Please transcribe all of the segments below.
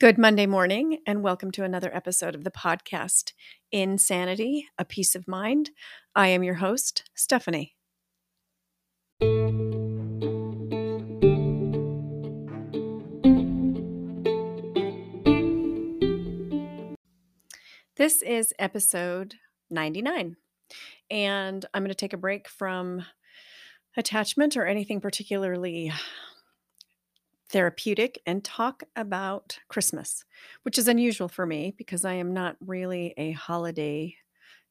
Good Monday morning, and welcome to another episode of the podcast Insanity, a Peace of Mind. I am your host, Stephanie. This is episode 99, and I'm going to take a break from attachment or anything particularly therapeutic and talk about Christmas, which is unusual for me because I am not really a holiday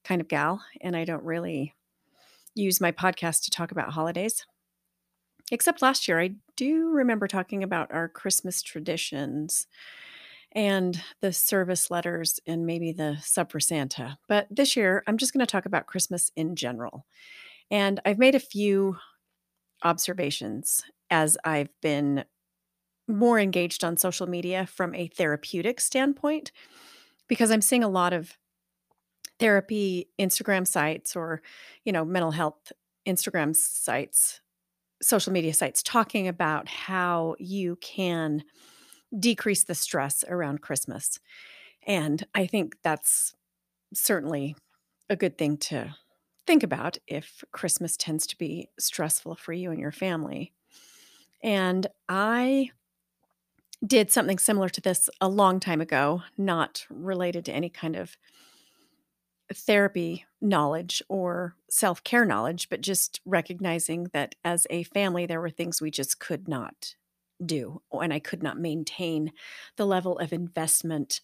kind of gal and I don't really use my podcast to talk about holidays. Except last year, I do remember talking about our Christmas traditions and the service letters and maybe the sub for Santa. But this year, I'm just going to talk about Christmas in general. And I've made a few observations as I've been more engaged on social media from a therapeutic standpoint because I'm seeing a lot of therapy Instagram sites or, you know, mental health Instagram sites, social media sites talking about how you can decrease the stress around Christmas. And I think that's certainly a good thing to think about if Christmas tends to be stressful for you and your family. And I did something similar to this a long time ago, not related to any kind of therapy knowledge or self care knowledge, but just recognizing that as a family, there were things we just could not do. And I could not maintain the level of investment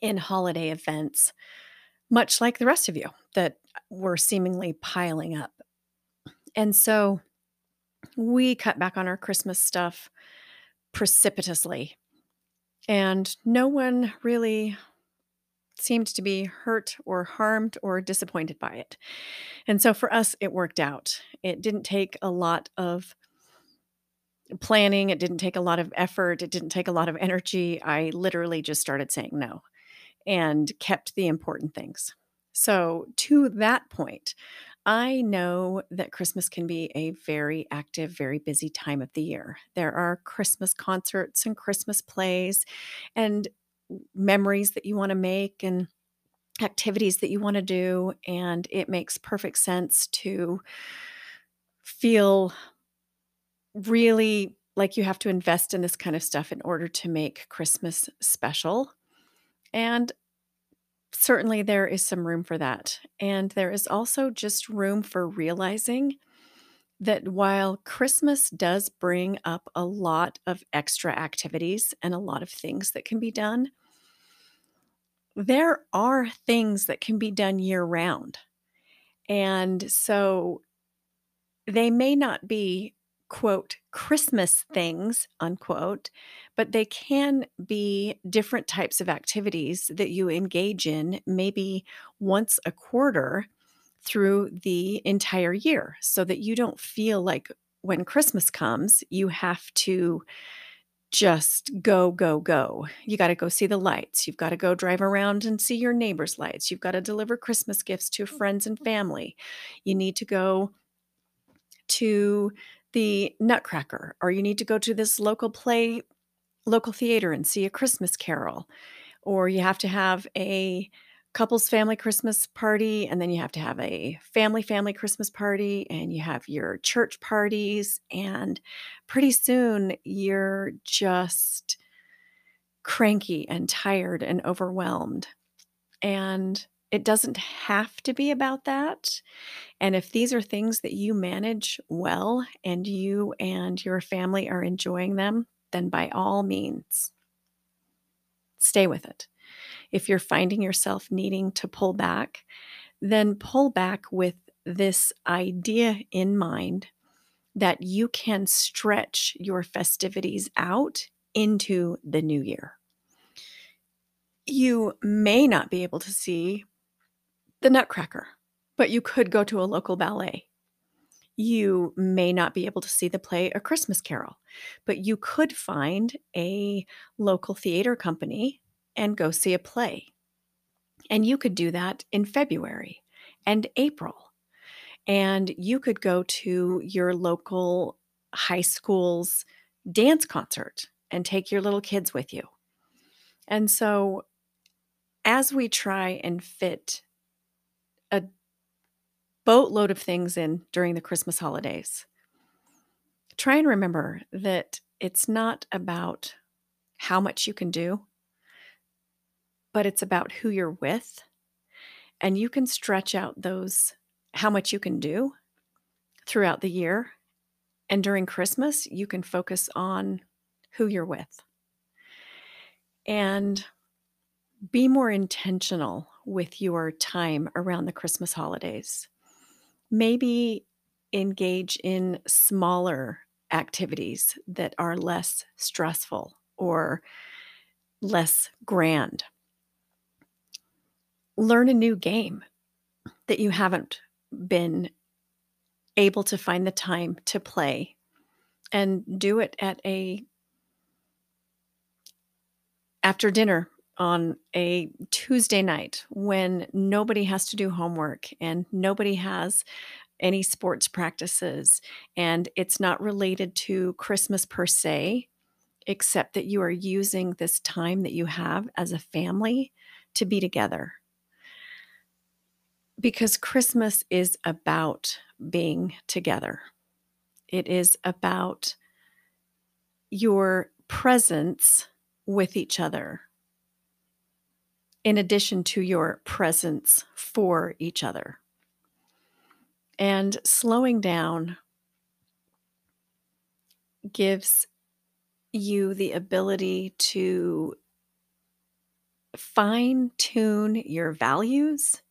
in holiday events, much like the rest of you that were seemingly piling up. And so we cut back on our Christmas stuff precipitously. And no one really seemed to be hurt or harmed or disappointed by it. And so for us, it worked out. It didn't take a lot of planning, it didn't take a lot of effort, it didn't take a lot of energy. I literally just started saying no and kept the important things. So, to that point, I know that Christmas can be a very active, very busy time of the year. There are Christmas concerts and Christmas plays and memories that you want to make and activities that you want to do. And it makes perfect sense to feel really like you have to invest in this kind of stuff in order to make Christmas special. And certainly there is some room for that. And there is also just room for realizing that while Christmas does bring up a lot of extra activities and a lot of things that can be done, there are things that can be done year round. And so they may not be quote, Christmas things, unquote, but they can be different types of activities that you engage in maybe once a quarter through the entire year so that you don't feel like when Christmas comes, you have to just go, go, go. You got to go see the lights. You've got to go drive around and see your neighbor's lights. You've got to deliver Christmas gifts to friends and mm-hmm. family. You need to go to the Nutcracker, or you need to go to this local play, local theater and see a Christmas carol, or you have to have a couples family Christmas party, and then you have to have a family family Christmas party, and you have your church parties, and pretty soon you're just cranky and tired and overwhelmed. And it doesn't have to be about that. And if these are things that you manage well and you and your family are enjoying them, then by all means, stay with it. If you're finding yourself needing to pull back, then pull back with this idea in mind that you can stretch your festivities out into the new year. You may not be able to see the Nutcracker, but you could go to a local ballet. You may not be able to see the play A Christmas Carol, but you could find a local theater company and go see a play. And you could do that in February and April. And you could go to your local high school's dance concert and take your little kids with you. And so, as we try and fit boatload of things in during the Christmas holidays, try and remember that it's not about how much you can do, but it's about who you're with. And you can stretch out those how much you can do throughout the year. And during Christmas, you can focus on who you're with. And be more intentional with your time around the Christmas holidays. Maybe engage in smaller activities that are less stressful or less grand. Learn a new game that you haven't been able to find the time to play and do it at a after dinner on a Tuesday night when nobody has to do homework and nobody has any sports practices and it's not related to Christmas per se except that you are using this time that you have as a family to be together because Christmas is about being together. It is about your presence with each other, in addition to your presence for each other. And slowing down gives you the ability to fine tune your values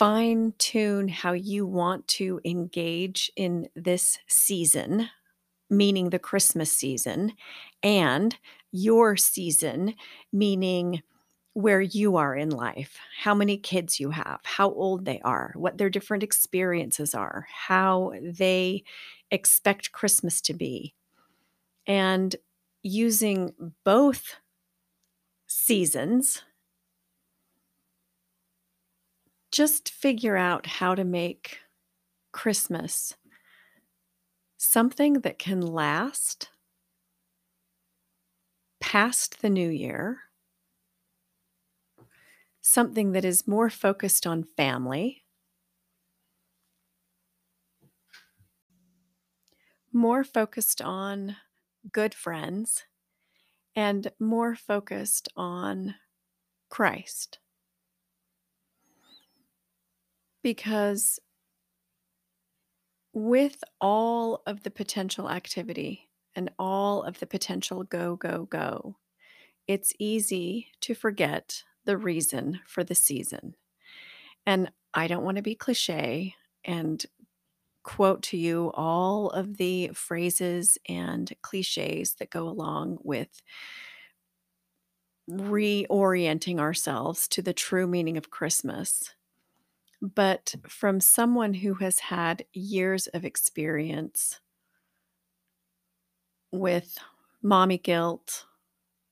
fine tune how you want to engage in this season, meaning the Christmas season, and your season, meaning where you are in life, how many kids you have, how old they are, what their different experiences are, how they expect Christmas to be. And using both seasons just figure out how to make Christmas something that can last past the new year, something that is more focused on family, more focused on good friends, and more focused on Christ. Because with all of the potential activity and all of the potential go, go, go, it's easy to forget the reason for the season. And I don't want to be cliche and quote to you all of the phrases and cliches that go along with reorienting ourselves to the true meaning of Christmas but from someone who has had years of experience with mommy guilt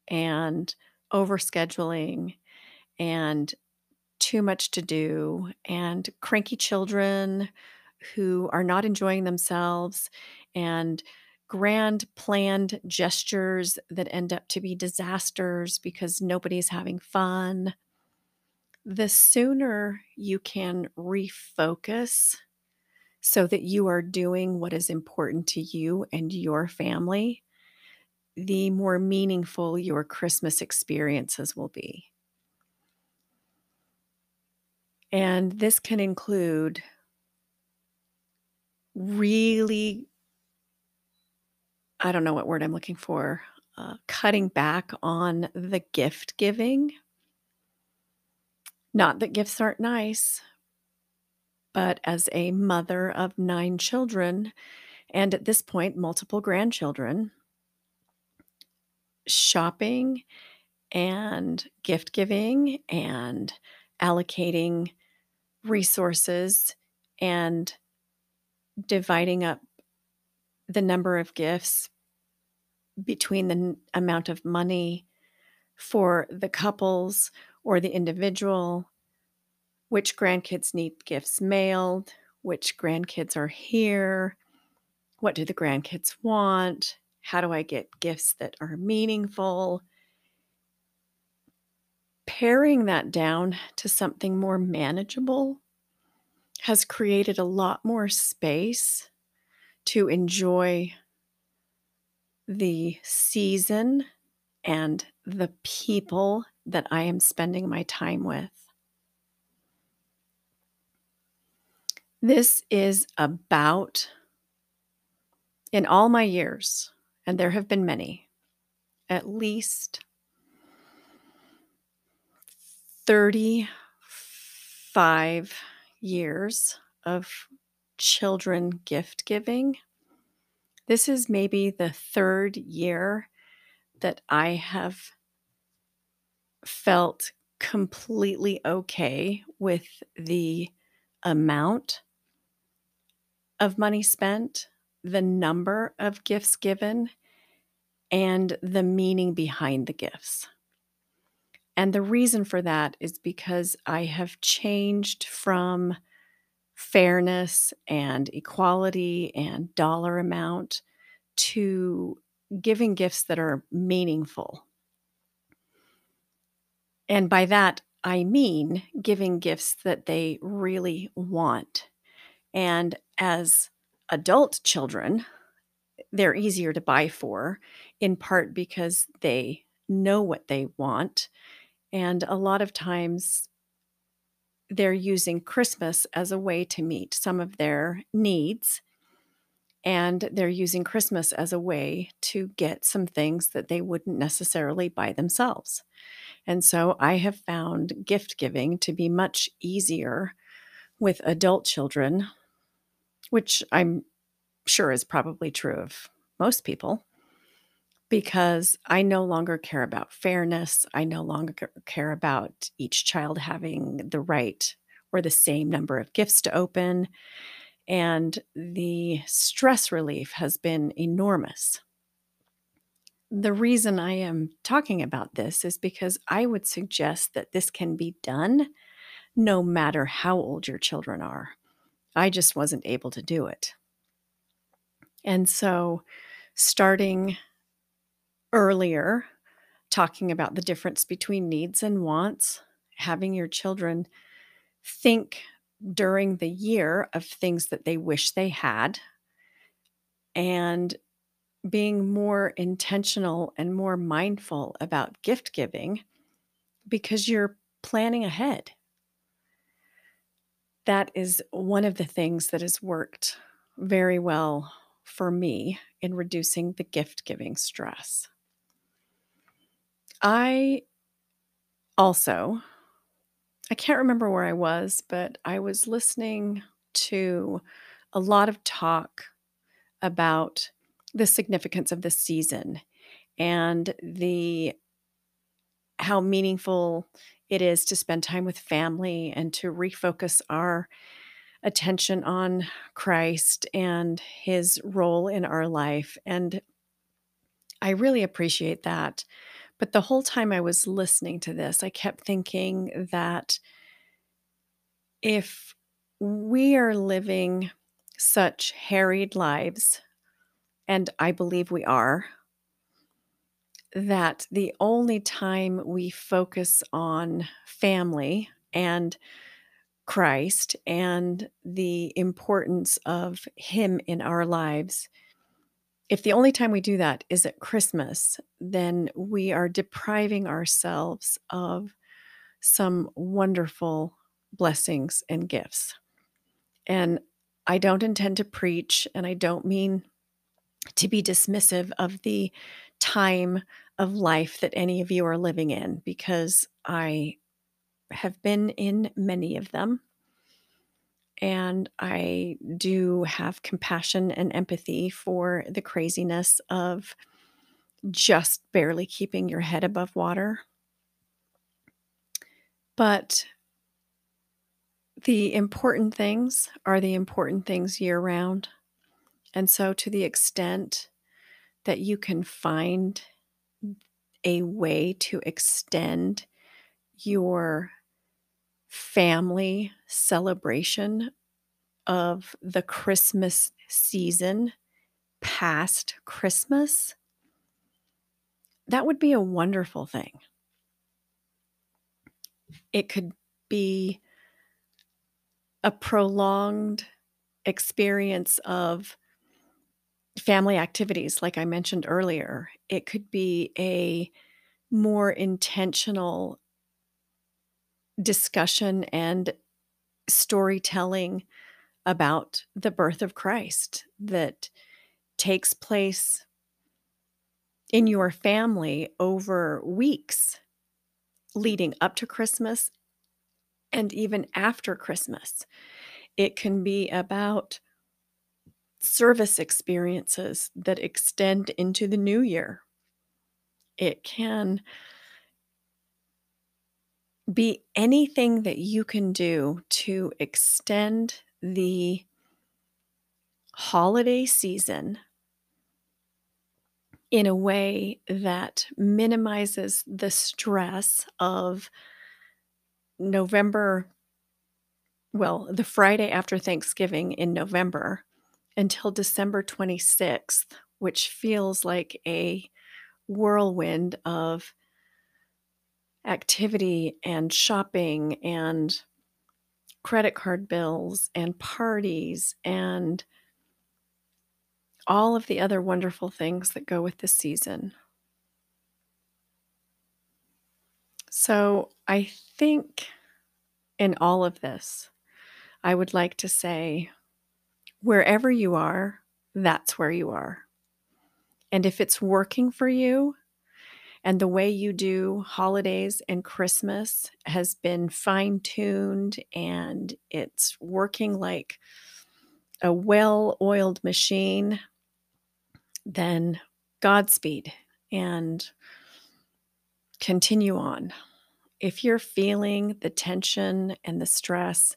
and overscheduling and too much to do and cranky children who are not enjoying themselves and grand planned gestures that end up to be disasters because nobody's having fun the sooner you can refocus so that you are doing what is important to you and your family, the more meaningful your Christmas experiences will be. And this can include really, I don't know what word I'm looking for, uh, cutting back on the gift giving. Not that gifts aren't nice, but as a mother of nine children, and at this point, multiple grandchildren, shopping and gift giving and allocating resources and dividing up the number of gifts between the n- amount of money for the couples or the individual, which grandkids need gifts mailed, which grandkids are here, what do the grandkids want, how do I get gifts that are meaningful. Paring that down to something more manageable has created a lot more space to enjoy the season and the people that I am spending my time with. This is about, in all my years, and there have been many, at least 35 years of children gift giving. This is maybe the third year that I have felt completely okay with the amount of money spent, the number of gifts given, and the meaning behind the gifts. And the reason for that is because I have changed from fairness and equality and dollar amount to giving gifts that are meaningful. And by that, I mean giving gifts that they really want. And as adult children, they're easier to buy for, in part because they know what they want. And a lot of times they're using Christmas as a way to meet some of their needs. And they're using Christmas as a way to get some things that they wouldn't necessarily buy themselves. And so I have found gift giving to be much easier with adult children, which I'm sure is probably true of most people, because I no longer care about fairness. I no longer care about each child having the right or the same number of gifts to open. And the stress relief has been enormous the reason I am talking about this is because I would suggest that this can be done no matter how old your children are. I just wasn't able to do it. And so, starting earlier, talking about the difference between needs and wants, having your children think during the year of things that they wish they had, and being more intentional and more mindful about gift giving because you're planning ahead. That is one of the things that has worked very well for me in reducing the gift giving stress. I also, I can't remember where I was, but I was listening to a lot of talk about the significance of the season and the how meaningful it is to spend time with family and to refocus our attention on Christ and his role in our life. And I really appreciate that. But the whole time I was listening to this, I kept thinking that if we are living such harried lives and I believe we are, that the only time we focus on family and Christ and the importance of Him in our lives, if the only time we do that is at Christmas, then we are depriving ourselves of some wonderful blessings and gifts. And I don't intend to preach, and I don't mean to be dismissive of the time of life that any of you are living in because I have been in many of them. And I do have compassion and empathy for the craziness of just barely keeping your head above water. But the important things are the important things year round. And so, to the extent that you can find a way to extend your family celebration of the Christmas season past Christmas, that would be a wonderful thing. It could be a prolonged experience of family activities, like I mentioned earlier. It could be a more intentional discussion and storytelling about the birth of Christ that takes place in your family over weeks leading up to Christmas and even after Christmas. It can be about service experiences that extend into the new year. It can be anything that you can do to extend the holiday season in a way that minimizes the stress of November, well, the Friday after Thanksgiving in November until December 26th, which feels like a whirlwind of activity and shopping and credit card bills and parties and all of the other wonderful things that go with the season. So, I think in all of this, I would like to say wherever you are, that's where you are. And if it's working for you, and the way you do holidays and Christmas has been fine tuned and it's working like a well oiled machine, then Godspeed and continue on. If you're feeling the tension and the stress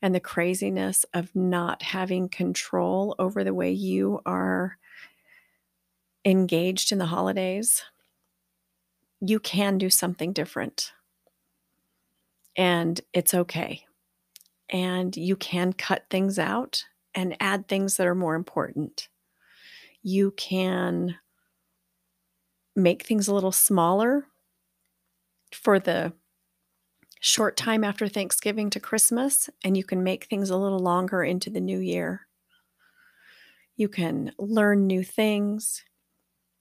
and the craziness of not having control over the way you are engaged in the holidays, you can do something different. And it's okay. And you can cut things out and add things that are more important. You can make things a little smaller for the short time after Thanksgiving to Christmas, and you can make things a little longer into the new year. You can learn new things.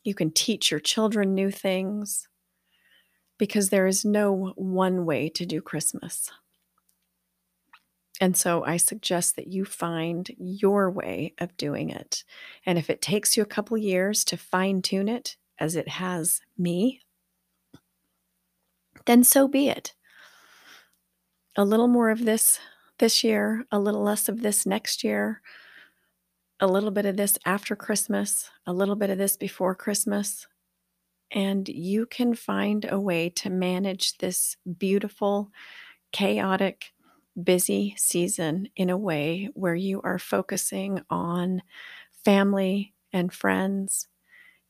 You can teach your children new things because there is no one way to do Christmas. And so I suggest that you find your way of doing it. And if it takes you a couple years to fine tune it, as it has me, then so be it. A little more of this this year, a little less of this next year, a little bit of this after Christmas, a little bit of this before Christmas, and you can find a way to manage this beautiful, chaotic, busy season in a way where you are focusing on family and friends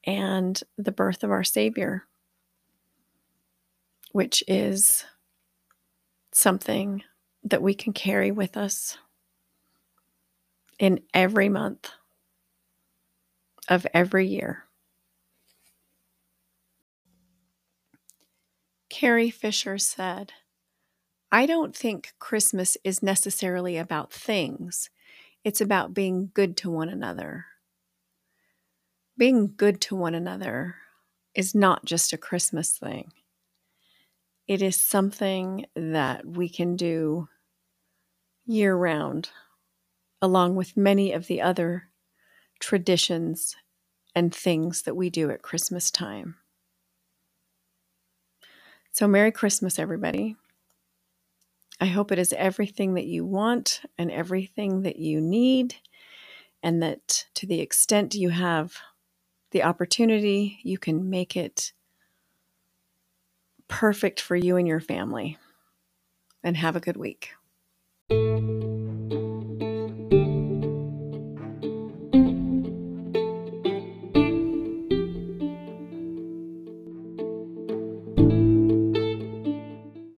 and the birth of our Savior, which is something that we can carry with us in every month of every year. Carrie Fisher said, I don't think Christmas is necessarily about things, it's about being good to one another. Being good to one another is not just a Christmas thing, it is something that we can do year round, along with many of the other traditions and things that we do at Christmas time. So, Merry Christmas, everybody. I hope it is everything that you want and everything that you need, and that to the extent you have the opportunity, you can make it perfect for you and your family. And have a good week.